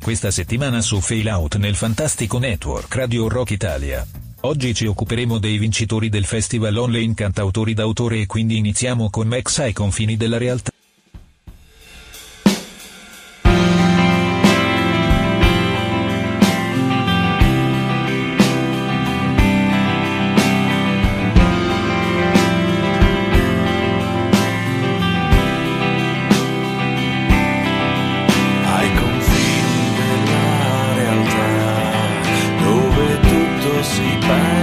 questa settimana su Failout nel fantastico network Radio Rock Italia. Oggi ci occuperemo dei vincitori del festival online cantautori d'autore e quindi iniziamo con Max ai confini della realtà. find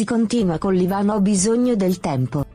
Si continua con l'Ivano ho bisogno del tempo.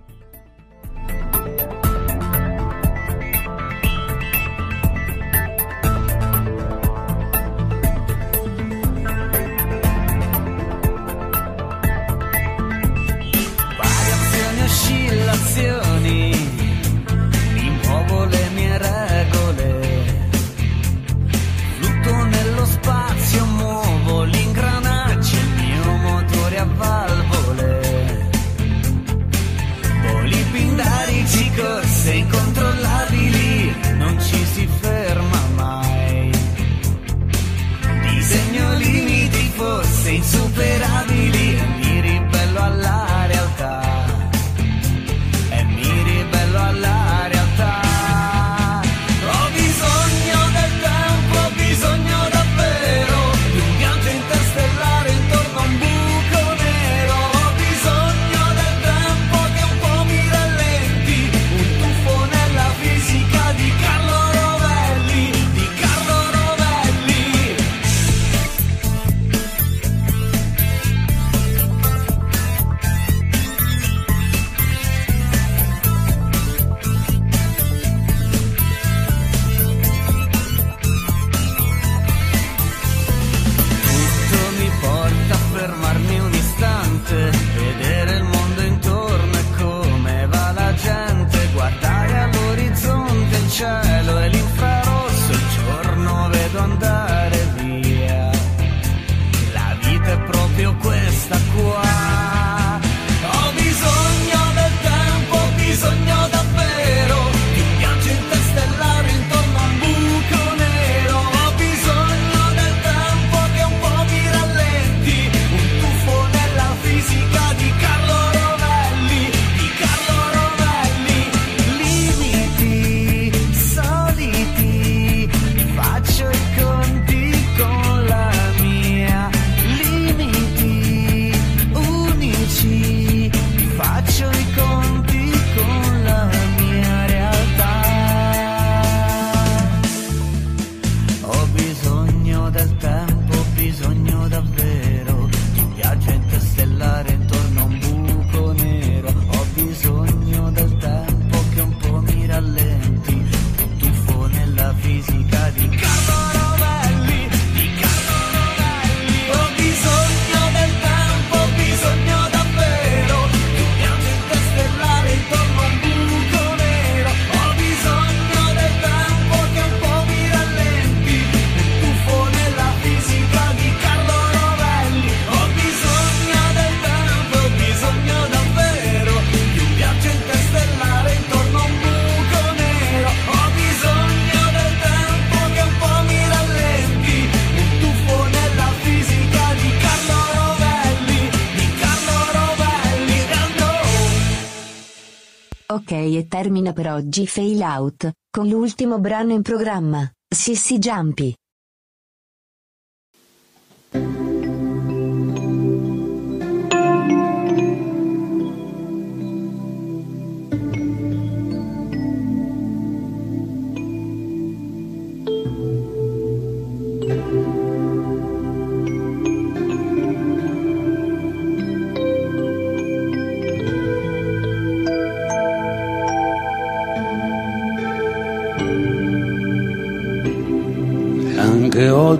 Termina per oggi Fail Out, con l'ultimo brano in programma, Sissy Jumpy.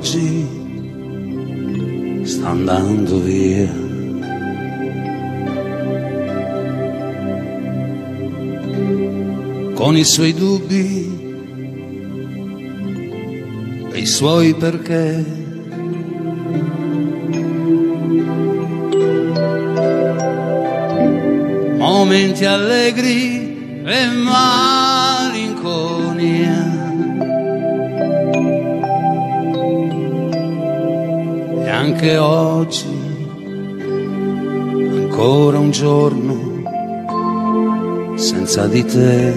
Oggi sta andando via. Con i suoi dubbi e i suoi perché. Momenti allegri e malinconia anche oggi, ancora un giorno senza di te.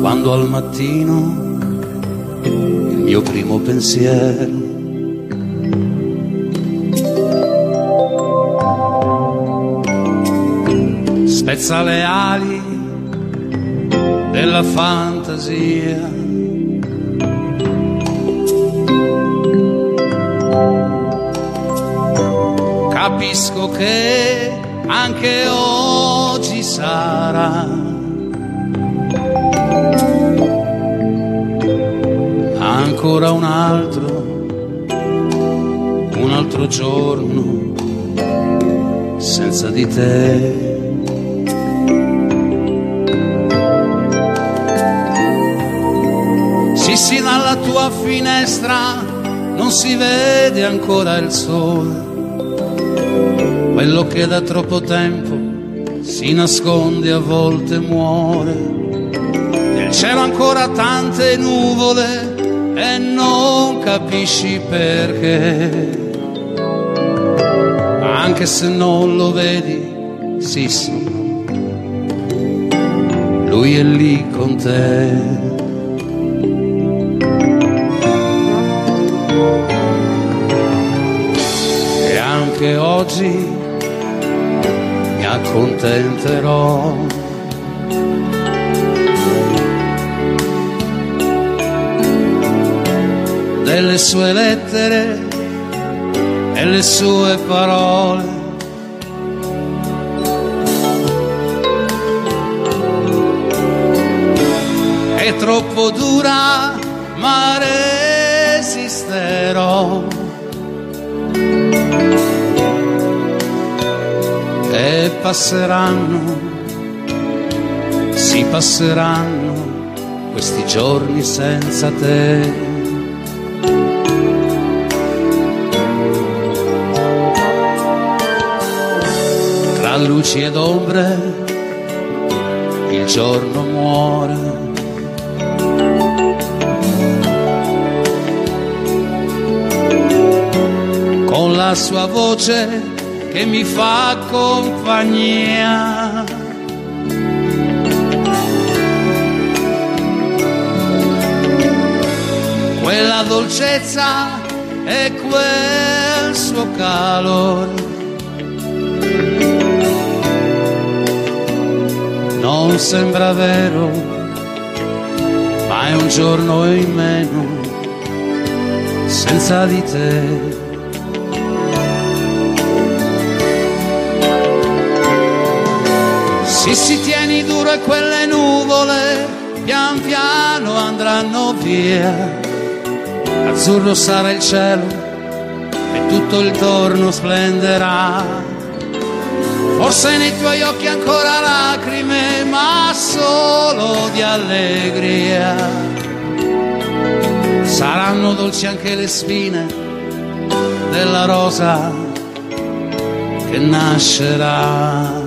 Quando al mattino il mio primo pensiero spezza le ali della fantasia. Capisco che anche oggi sarà ancora un altro, un altro giorno senza di te. Sì, dalla tua finestra non si vede ancora il sole, quello che da troppo tempo si nasconde a volte muore. Nel cielo ancora tante nuvole e non capisci perché. Anche se non lo vedi, sì sì, lui è lì con te. Che oggi mi accontenterò. Delle sue lettere e le sue parole. È troppo dura, ma passeranno, si passeranno questi giorni senza te. Tra luci ed ombre il giorno muore. Con la sua voce che mi fa compagnia. Quella dolcezza e quel suo calore non sembra vero, ma è un giorno in meno senza di te. Sì, si tieni duro e quelle nuvole pian piano andranno via. Azzurro sarà il cielo e tutto il torno splenderà Forse nei tuoi occhi ancora lacrime, ma solo di allegria. Saranno dolci anche le spine della rosa che nascerà.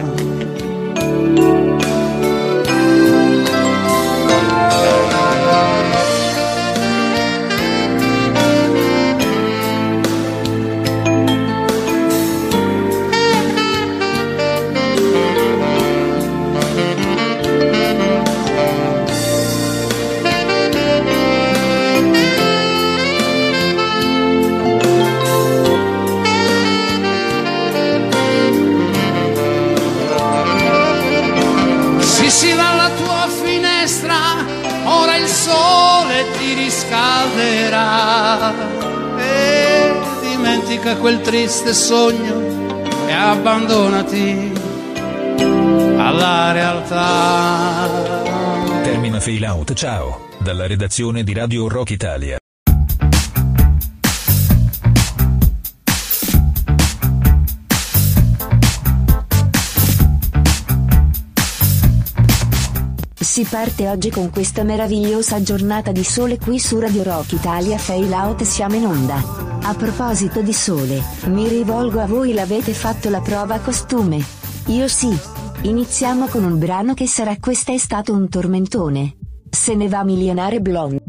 Scalderà e dimentica quel triste sogno e abbandonati alla realtà. Termina Fail Out, ciao, dalla redazione di Radio Rock Italia. Si parte oggi con questa meravigliosa giornata di sole qui su Radio Rock Italia Fail Out siamo in onda. A proposito di sole, mi rivolgo a voi l'avete fatto la prova costume? Io sì. Iniziamo con un brano che sarà questa è stato un tormentone. Se ne va milionare blonde.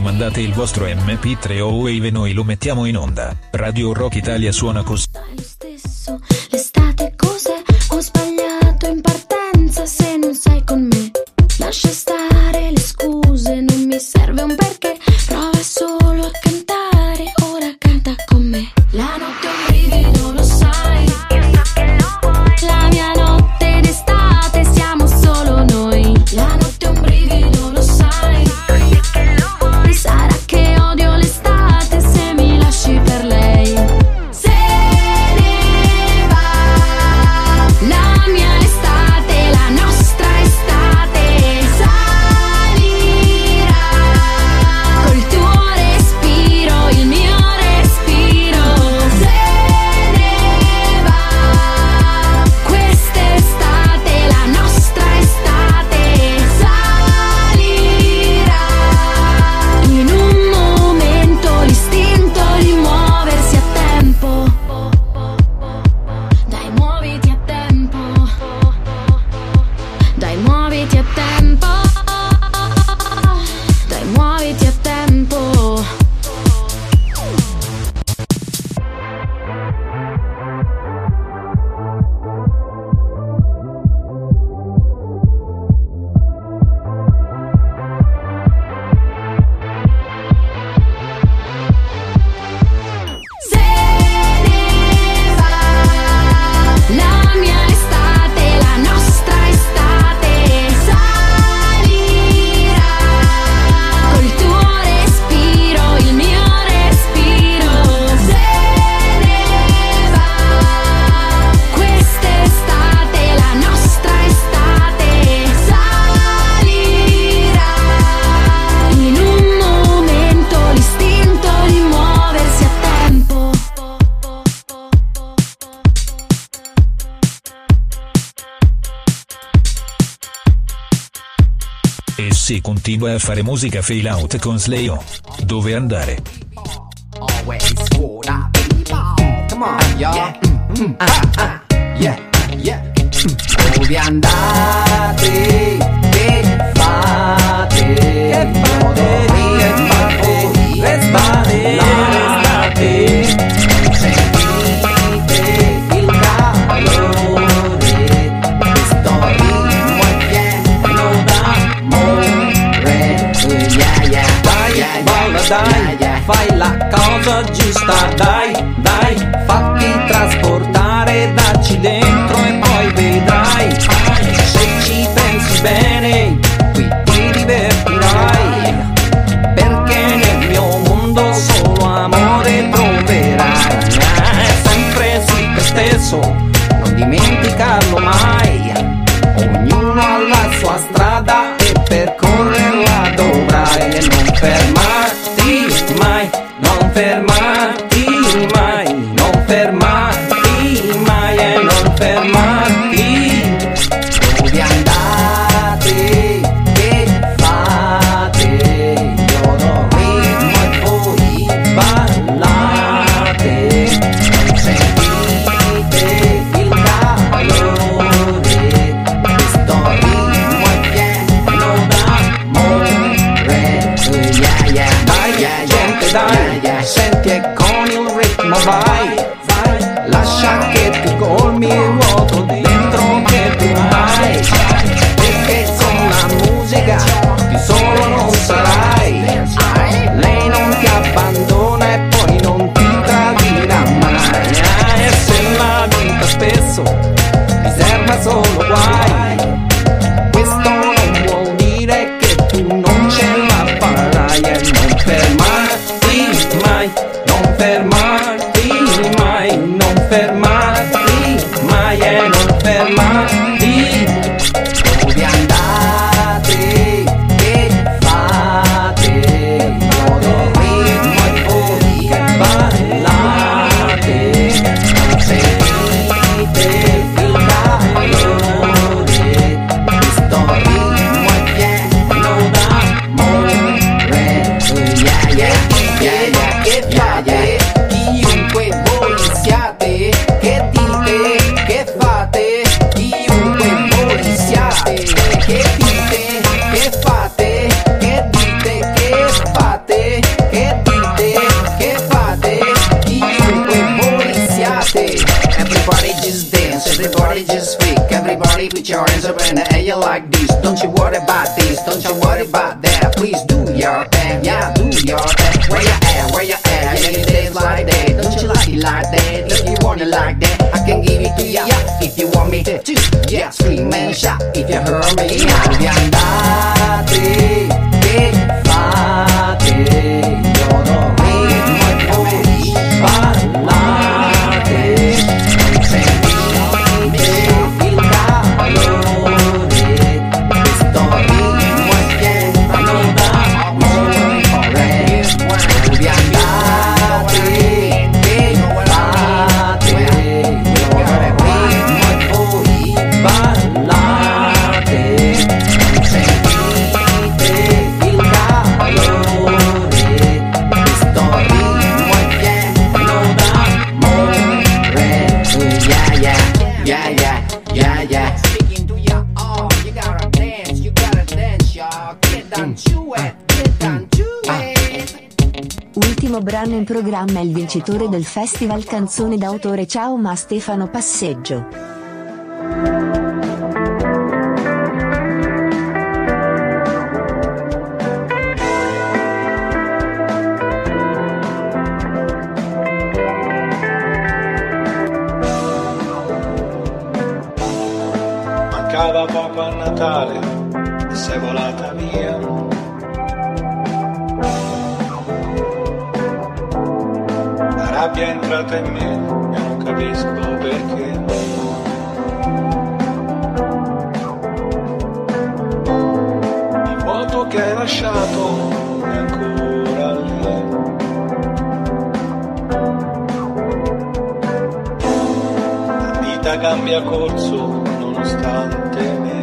Mandate il vostro MP3 o Wave noi lo mettiamo in onda. Radio Rock Italia suona così. continua a fare musica fail out con Slayo. Dove andare? Mm, mm. Ah, ah. Dove andare? gunshot if you heard brano in programma è il vincitore del Festival Canzone d'autore Ciao ma Stefano Passeggio. rabbia è entrata in me e non capisco perché. Il vuoto che hai lasciato è ancora lì. La vita cambia corso nonostante me.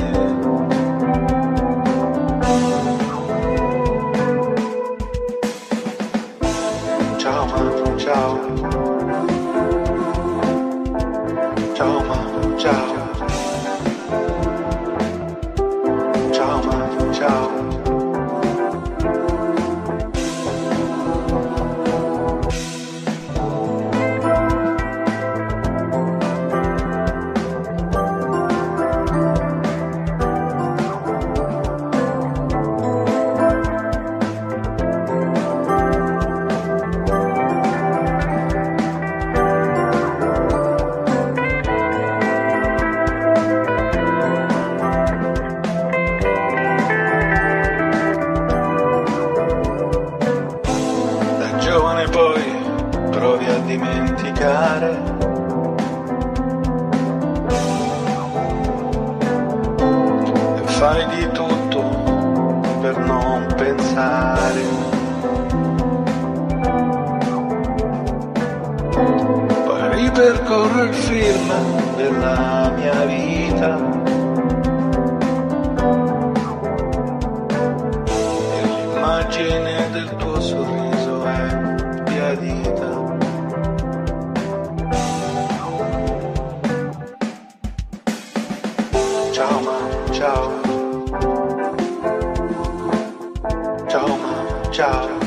Non pensare. Poi ripercorro il film della mia vita. Ma,